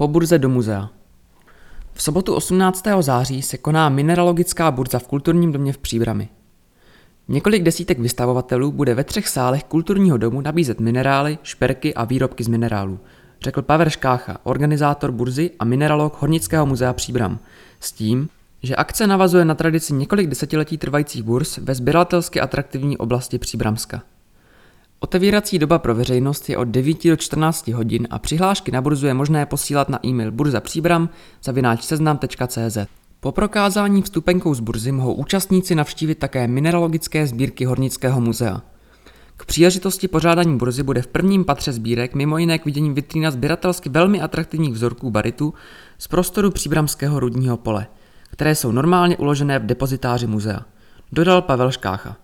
Po burze do muzea. V sobotu 18. září se koná mineralogická burza v kulturním domě v Příbrami. Několik desítek vystavovatelů bude ve třech sálech kulturního domu nabízet minerály, šperky a výrobky z minerálů, řekl Pavel Škácha, organizátor burzy a mineralog Hornického muzea Příbram, s tím, že akce navazuje na tradici několik desetiletí trvajících burz ve sběratelsky atraktivní oblasti Příbramska. Otevírací doba pro veřejnost je od 9 do 14 hodin a přihlášky na burzu je možné posílat na e-mail burzapříbram seznam.cz. Po prokázání vstupenkou z burzy mohou účastníci navštívit také mineralogické sbírky Hornického muzea. K příležitosti pořádání burzy bude v prvním patře sbírek mimo jiné k vidění vitrína sběratelsky velmi atraktivních vzorků baritu z prostoru příbramského rudního pole, které jsou normálně uložené v depozitáři muzea, dodal Pavel Škácha.